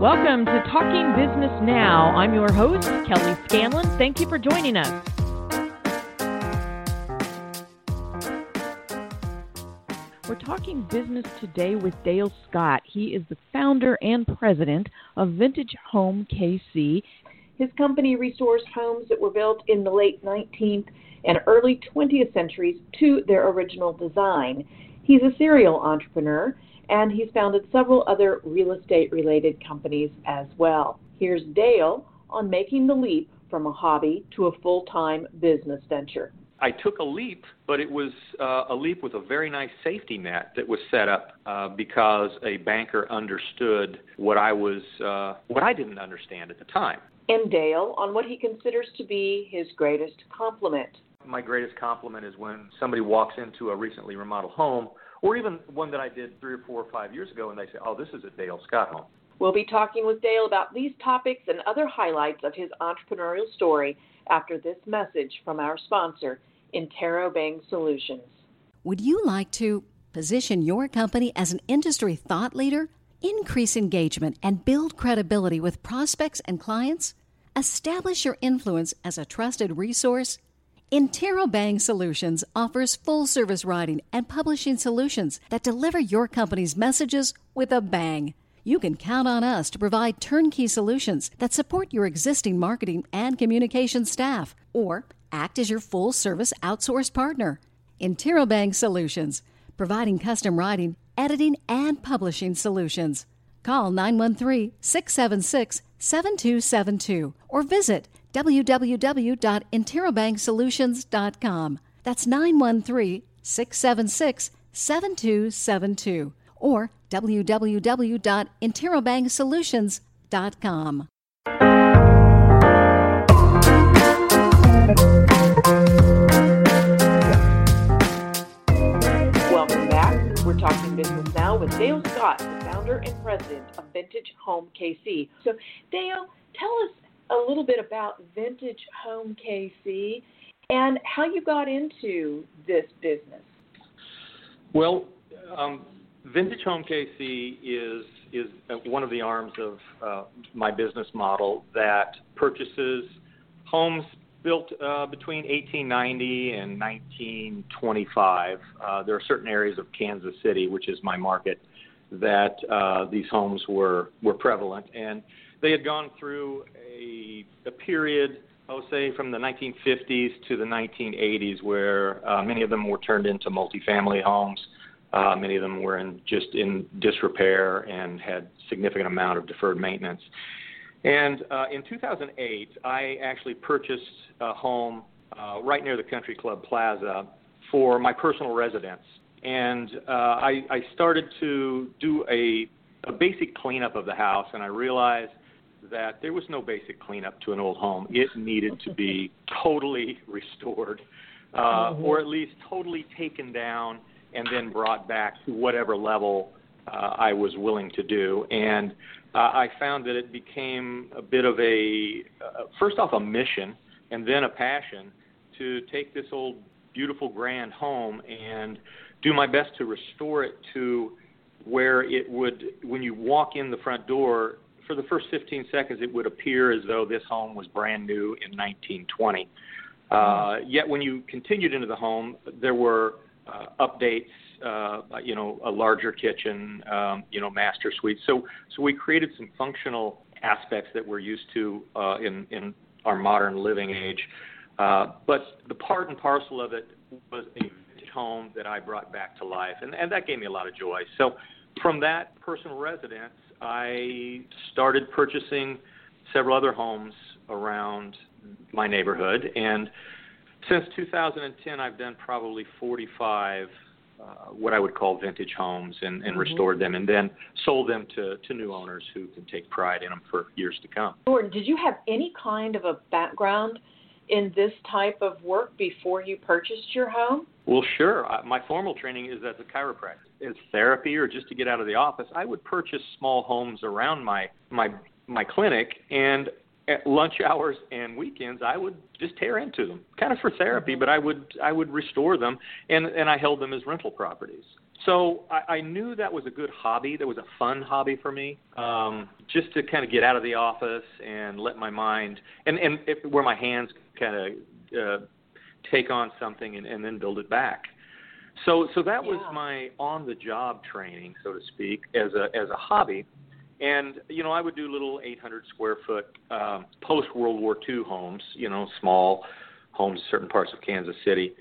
Welcome to Talking Business Now. I'm your host, Kelly Scanlon. Thank you for joining us. We're talking business today with Dale Scott. He is the founder and president of Vintage Home KC. His company restores homes that were built in the late 19th and early 20th centuries to their original design. He's a serial entrepreneur and he's founded several other real estate related companies as well. Here's Dale on making the leap from a hobby to a full time business venture. I took a leap, but it was uh, a leap with a very nice safety net that was set up uh, because a banker understood what I was, uh, what I didn't understand at the time. And Dale on what he considers to be his greatest compliment. My greatest compliment is when somebody walks into a recently remodeled home or even one that I did three or four or five years ago, and they say, "Oh, this is a Dale Scott home." We'll be talking with Dale about these topics and other highlights of his entrepreneurial story after this message from our sponsor, Interrobang Solutions. Would you like to position your company as an industry thought leader, increase engagement, and build credibility with prospects and clients? Establish your influence as a trusted resource Interrobang Solutions offers full service writing and publishing solutions that deliver your company's messages with a bang. You can count on us to provide turnkey solutions that support your existing marketing and communication staff or act as your full service outsourced partner. Interrobang Solutions, providing custom writing, editing, and publishing solutions. Call 913 676 7272 or visit www.interrobangsolutions.com. That's 913 676 7272 or www.interrobangsolutions.com. Welcome back. We're talking business now with Dale Scott, the founder and president of Vintage Home KC. So, Dale, tell us a little bit about Vintage Home KC and how you got into this business. Well, um, Vintage Home KC is is one of the arms of uh, my business model that purchases homes built uh, between 1890 and 1925. Uh, there are certain areas of Kansas City, which is my market, that uh, these homes were were prevalent, and they had gone through a, a period, I would say, from the 1950s to the 1980s, where uh, many of them were turned into multifamily homes. Uh, many of them were in just in disrepair and had significant amount of deferred maintenance. And uh, in 2008, I actually purchased a home uh, right near the Country Club Plaza for my personal residence. And uh, I, I started to do a, a basic cleanup of the house, and I realized that there was no basic cleanup to an old home. It needed to be totally restored, uh, mm-hmm. or at least totally taken down and then brought back to whatever level uh, I was willing to do. And uh, I found that it became a bit of a, uh, first off, a mission, and then a passion to take this old, beautiful, grand home and do my best to restore it to where it would, when you walk in the front door, for the first 15 seconds, it would appear as though this home was brand new in 1920. Uh, yet when you continued into the home, there were uh, updates, uh, you know, a larger kitchen, um, you know, master suite. So, so we created some functional aspects that we're used to uh, in, in our modern living age. Uh, but the part and parcel of it was a vintage home that I brought back to life, and, and that gave me a lot of joy. So, from that personal residence, I started purchasing several other homes around my neighborhood, and since 2010, I've done probably 45 uh, what I would call vintage homes and, and mm-hmm. restored them, and then sold them to, to new owners who can take pride in them for years to come. Jordan, did you have any kind of a background in this type of work before you purchased your home? Well, sure. My formal training is as a chiropractor. As therapy or just to get out of the office, I would purchase small homes around my my my clinic and at lunch hours and weekends I would just tear into them, kind of for therapy, but I would I would restore them and and I held them as rental properties. so I, I knew that was a good hobby. That was a fun hobby for me, um, just to kind of get out of the office and let my mind and and it, where my hands kind of uh, take on something and, and then build it back. So so that was my on the job training, so to speak, as a as a hobby. And you know, I would do little 800 square foot um, post World War II homes, you know, small homes, in certain parts of Kansas City.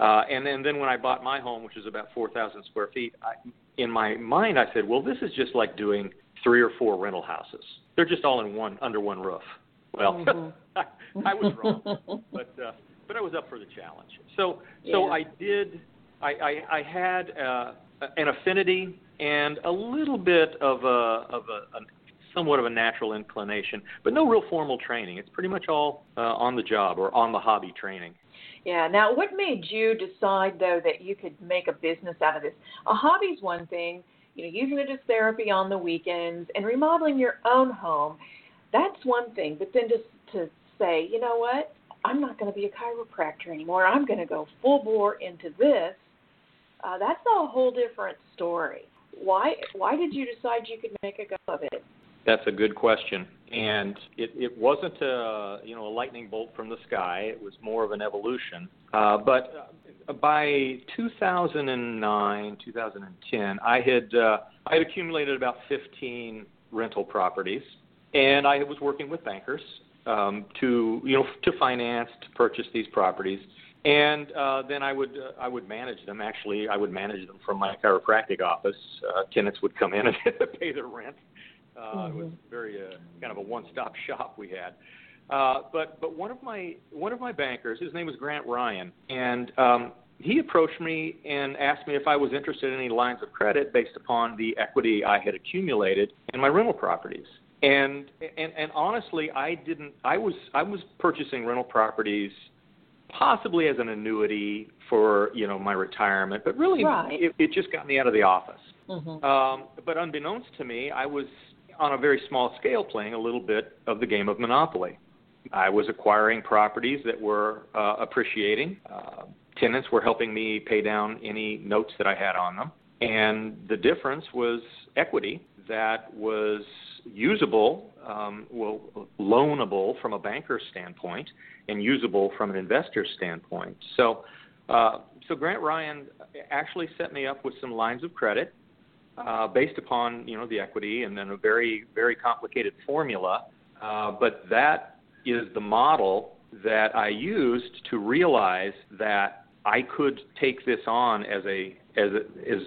Uh, and then, then when I bought my home, which is about 4,000 square feet, I, in my mind I said, well, this is just like doing three or four rental houses. They're just all in one under one roof. Well, Mhm. I, I was wrong, but uh, but I was up for the challenge. So so I did. I I, I had uh, an affinity and a little bit of a of a, a somewhat of a natural inclination, but no real formal training. It's pretty much all uh, on the job or on the hobby training. Yeah. Now, what made you decide though that you could make a business out of this? A hobby's one thing, you know, using it as therapy on the weekends and remodeling your own home. That's one thing, but then just to say, you know what? I'm not going to be a chiropractor anymore. I'm going to go full bore into this. Uh, that's a whole different story. Why? Why did you decide you could make a go of it? That's a good question, and it, it wasn't a you know a lightning bolt from the sky. It was more of an evolution. Uh, but uh, by 2009, 2010, I had uh, I had accumulated about 15 rental properties, and I was working with bankers um, to you know to finance to purchase these properties. And uh, then I would uh, I would manage them. Actually, I would manage them from my chiropractic office. Uh, tenants would come in and pay their rent. Uh, It was very uh, kind of a one-stop shop we had. Uh, but but one of my one of my bankers, his name was Grant Ryan, and um, he approached me and asked me if I was interested in any lines of credit based upon the equity I had accumulated in my rental properties. And and and honestly, I didn't. I was I was purchasing rental properties possibly as an annuity for you know my retirement, but really Right. it, it just got me out of the office. Mm-hmm. Um, but unbeknownst to me, I was on a very small scale playing a little bit of the game of Monopoly. I was acquiring properties that were uh, appreciating. Uh, tenants were helping me pay down any notes that I had on them. And the difference was equity that was usable, um, well, loanable from a banker's standpoint, and usable from an investor's standpoint. So, uh, so Grant Ryan actually set me up with some lines of credit uh, based upon you know the equity and then a very very complicated formula. Uh, but that is the model that I used to realize that I could take this on as a as a, as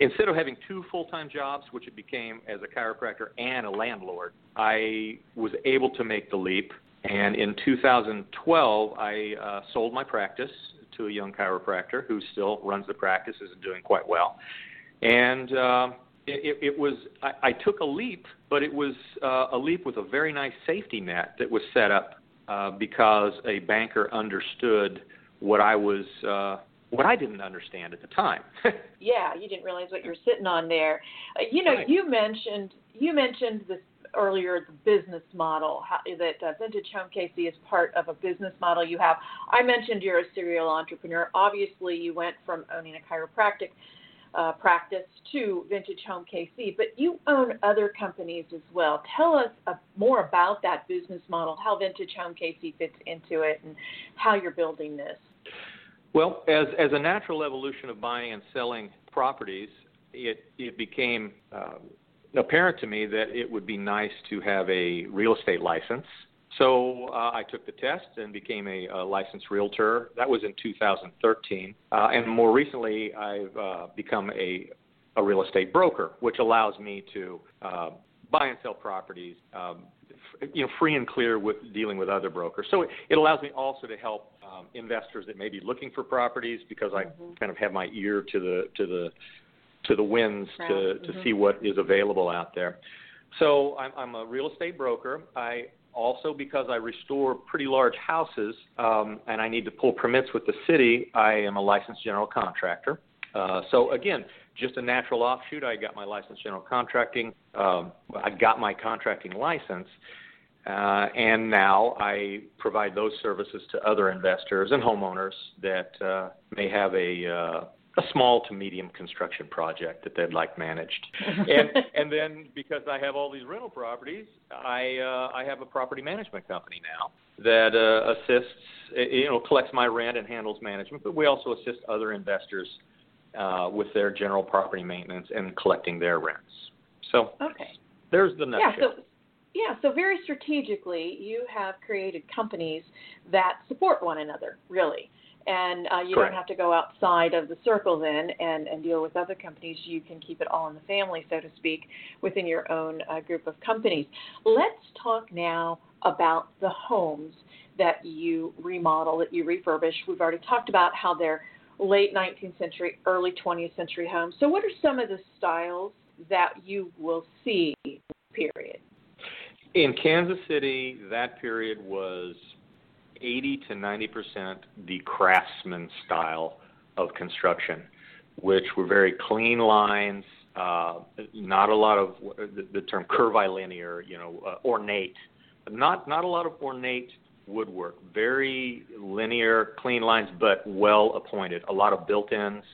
instead of having two full-time jobs, which it became as a chiropractor and a landlord, I was able to make the leap. And in 2012, I uh, sold my practice to a young chiropractor who still runs the practice is doing quite well and uh, it, it was I, I took a leap, but it was uh, a leap with a very nice safety net that was set up uh, because a banker understood what I was uh, what I didn't understand at the time. Yeah, you didn't realize what you were sitting on there. Uh, you know, Right. you mentioned you mentioned this earlier, the business model how, that uh, Vintage Home KC is part of a business model you have. I mentioned you're a serial entrepreneur. Obviously, you went from owning a chiropractic uh, practice to Vintage Home KC, but you own other companies as well. Tell us uh, more about that business model, how Vintage Home KC fits into it, and how you're building this. Well, as as a natural evolution of buying and selling properties, it it became um, apparent to me that it would be nice to have a real estate license. So uh, I took the test and became a, a licensed realtor. That was in 2013, uh, and more recently, I've uh, become a a real estate broker, which allows me to uh, buy and sell properties, um, f- you know, free and clear with dealing with other brokers. So it, it allows me also to help um, investors that may be looking for properties because I kind of have my ear to the to the to the winds to Right. to Mhm. see what is available out there. So I'm, I'm a real estate broker. I also because I restore pretty large houses um, and I need to pull permits with the city. I am a licensed general contractor. Uh, so again, just a natural offshoot. I got my license general contracting. Um, I got my contracting license, uh, and now I provide those services to other investors and homeowners that uh, may have a uh, a small to medium construction project that they'd like managed. and and then because I have all these rental properties, I uh, I have a property management company now that uh, assists you know collects my rent and handles management, but we also assist other investors uh, with their general property maintenance and collecting their rents. So okay. there's the nutshell. Yeah, so yeah, so very strategically, you have created companies that support one another, really and uh, you Correct. don't have to go outside of the circle then and, and deal with other companies. You can keep it all in the family, so to speak, within your own uh, group of companies. Let's talk now about the homes that you remodel, that you refurbish. We've already talked about how they're late 19th century, early 20th century homes. So, what are some of the styles that you will see period? In Kansas City, that period was 80 to 90 percent the craftsman style of construction, which were very clean lines, uh, not a lot of the, the term curvilinear, you know, uh, ornate, not not a lot of ornate woodwork, very linear, clean lines, but well appointed. A lot of built-ins,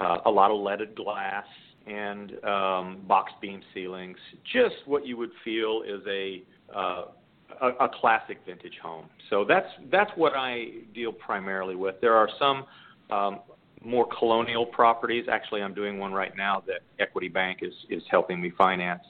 uh, a lot of leaded glass, and um, box beam ceilings. Just what you would feel is a uh, a, a classic vintage home. So that's that's what I deal primarily with. There are some um, more colonial properties. Actually, I'm doing one right now that Equity Bank is is helping me finance,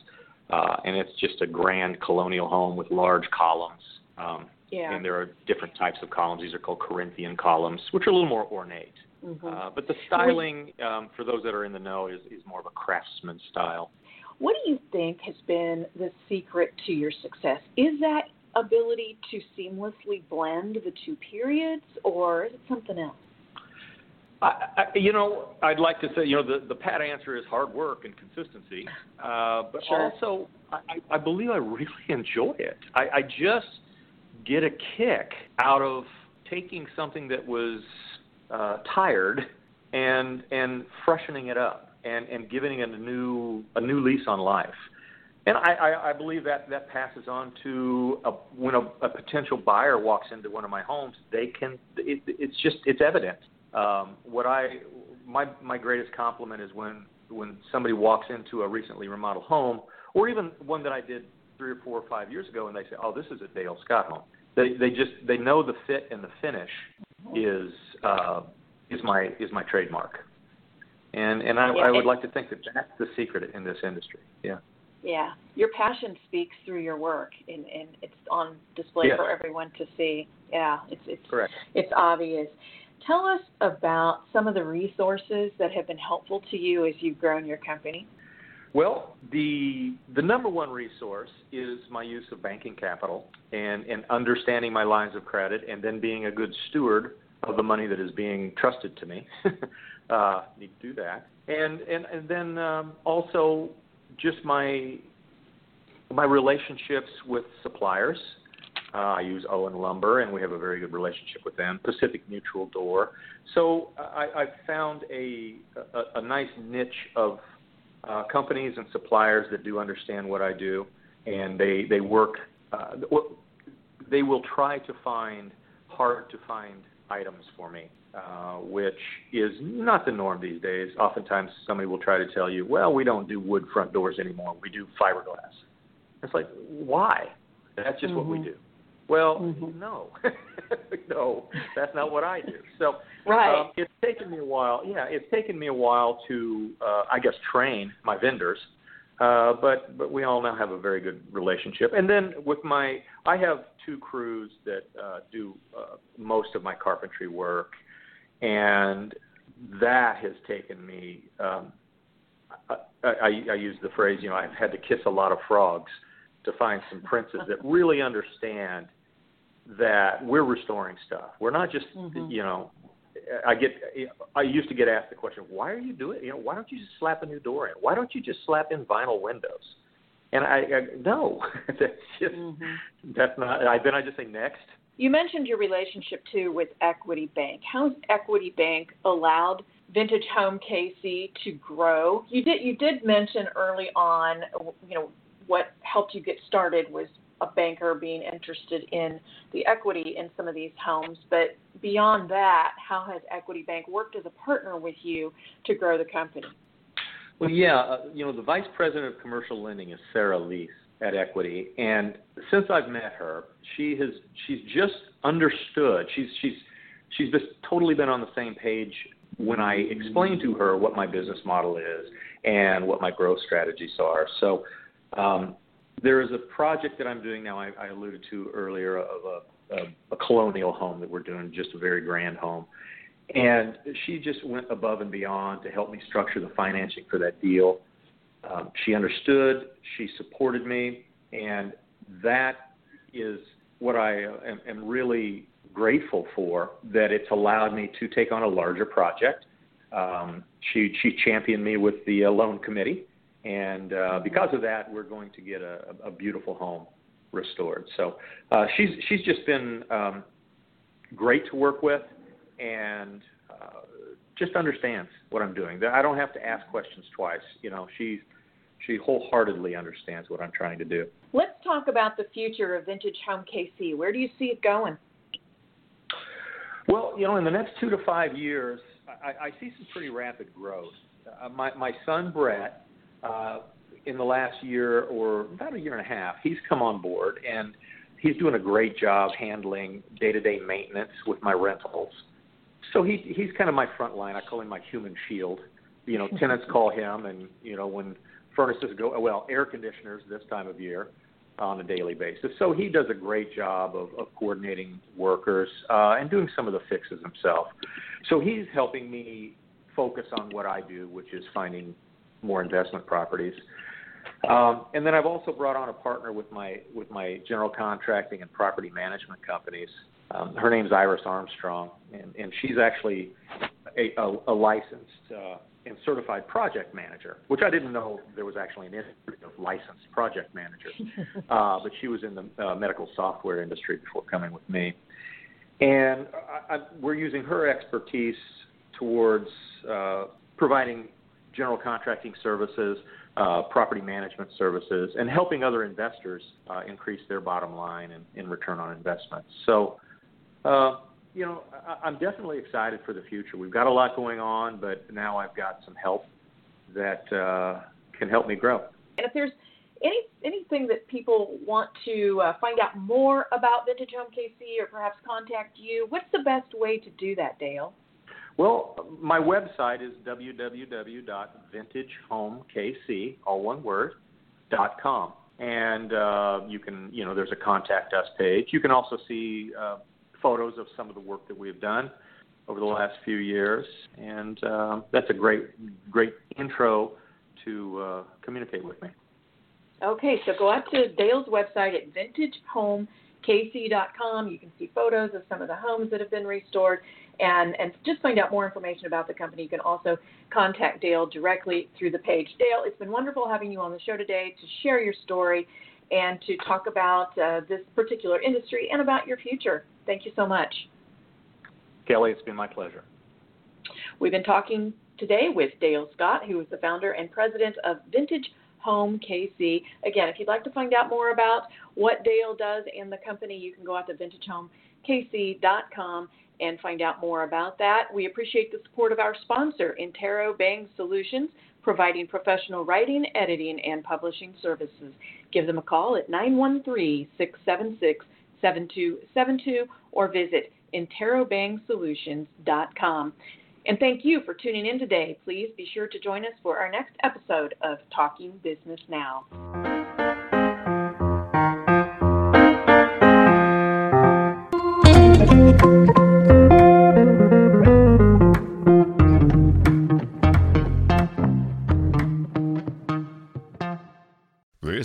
uh, and it's just a grand colonial home with large columns. Um, yeah. And there are different types of columns. These are called Corinthian columns, which are a little more ornate. Mm-hmm. Uh, but the styling, um, for those that are in the know, is, is more of a craftsman style. What do you think has been the secret to your success? Is that ability to seamlessly blend the two periods, or is it something else? I, I, you know, I'd like to say, you know, the, the pat answer is hard work and consistency, uh, but sure. also I, I believe I really enjoy it. I, I just get a kick out of taking something that was uh, tired and and freshening it up and and giving it a new a new lease on life. And I, I, I believe that that passes on to a, when a, a potential buyer walks into one of my homes, they can. It, it's just it's evident. Um, what I my my greatest compliment is when when somebody walks into a recently remodeled home, or even one that I did three or four or five years ago, and they say, "Oh, this is a Dale Scott home." They they just they know the fit and the finish is uh, is my is my trademark, and and I, Yeah, I would like to think that that's the secret in this industry. Yeah. Yeah, your passion speaks through your work, and, and it's on display Yes. for everyone to see. Yeah, it's it's Correct. it's obvious. Tell us about some of the resources that have been helpful to you as you've grown your company. Well, the the number one resource is my use of banking capital and, and understanding my lines of credit and then being a good steward of the money that is being trusted to me. uh, need to do that. And and, and then um, also just my my relationships with suppliers. Uh, I use Owen Lumber, and we have a very good relationship with them. Pacific Mutual Door. So I, I've found a, a, a nice niche of uh, companies and suppliers that do understand what I do, and they they work. Uh, they will try to find hard to find items for me, uh, which is not the norm these days. Oftentimes, somebody will try to tell you, "Well, we don't do wood front doors anymore. We do fiberglass." It's like, why? That's just what we Mhm. do. Well, Mhm. no, no, that's not what I do. So Right. um, it's taken me a while. Yeah, it's taken me a while to, uh, I guess, train my vendors. Uh, but but we all now have a very good relationship. And then with my, I have two crews that uh, do uh, most of my carpentry work, and that has taken me. Um, I, I, I use the phrase, you know, I've had to kiss a lot of frogs to find some princes that really understand that we're restoring stuff. We're not just, Mhm. you know, I get. I used to get asked the question, "Why are you doing? You know, why don't you just slap a new door in? Why don't you just slap in vinyl windows?" And I, I no, that's just Mhm. that's not. I, then I just say next. You mentioned your relationship too with Equity Bank. How's Equity Bank allowed Vintage Home KC to grow? You did you did mention early on, you know, what helped you get started was a banker being interested in the equity in some of these homes. But beyond that, how has Equity Bank worked as a partner with you to grow the company? Well, yeah, uh, you know, the vice president of commercial lending is Sarah Lease at Equity, and since I've met her, she has she's just understood. She's she's she's just totally been on the same page when I explain to her what my business model is and what my growth strategies are. So um, there is a project that I'm doing now. I, I alluded to earlier of a, a, a colonial home that we're doing, just a very grand home. And she just went above and beyond to help me structure the financing for that deal. Um, she understood, she supported me, and that is what I am, am really grateful for that it's allowed me to take on a larger project. Um, she she championed me with the uh, loan committee, and uh, because of that, we're going to get a, a beautiful home restored. So uh, she's she's just been um, great to work with, and uh, just understands what I'm doing. I don't have to ask questions twice. You know, she she wholeheartedly understands what I'm trying to do. Let's talk about the future of Vintage Home KC. Where do you see it going? Well, you know, in the next two to five years, I, I see some pretty rapid growth. Uh, my my son Brett, uh, in the last year or about a year and a half, he's come on board and he's doing a great job handling day-to-day maintenance with my rentals. So he he's kind of my front line. I call him my human shield. You know, tenants call him, and you know when furnaces go well, air conditioners this time of year on a daily basis. So he does a great job of, of coordinating workers uh, and doing some of the fixes himself. So he's helping me focus on what I do, which is finding more investment properties. Um, and then I've also brought on a partner with my with my general contracting and property management companies. Um, her name's Iris Armstrong, and, and she's actually a, a, a licensed uh, and certified project manager, which I didn't know there was actually an industry of licensed project managers. uh, but she was in the uh, medical software industry before coming with me. And I, I, we're using her expertise towards uh, providing general contracting services, uh, property management services, and helping other investors uh, increase their bottom line and, and return on investment. So, uh, you know, I, I'm definitely excited for the future. We've got a lot going on, but now I've got some help that uh, can help me grow. And if there's any anything that people want to uh, find out more about Vintage Home KC or perhaps contact you, what's the best way to do that, Dale? Well, my website is www.vintagehomekc, all one word, dot com. And uh, you can, you know, there's a contact us page. You can also see uh, photos of some of the work that we've done over the last few years, and uh, that's a great, great intro to uh, communicate with me. Okay, so go out to Dale's website at vintagehomekc.com. You can see photos of some of the homes that have been restored and, and just find out more information about the company. You can also contact Dale directly through the page. Dale, it's been wonderful having you on the show today to share your story and to talk about uh, this particular industry and about your future. Thank you so much. Kelly, it's been my pleasure. We've been talking today with Dale Scott, who is the founder and president of Vintage Home KC. Again, if you'd like to find out more about what Dale does and the company, you can go out to vintagehomekc.com and find out more about that. We appreciate the support of our sponsor, Interrobang Solutions, providing professional writing, editing, and publishing services. Give them a call at 913 676 7272 or visit interrobangsolutions.com. And thank you for tuning in today. Please be sure to join us for our next episode of Talking Business Now.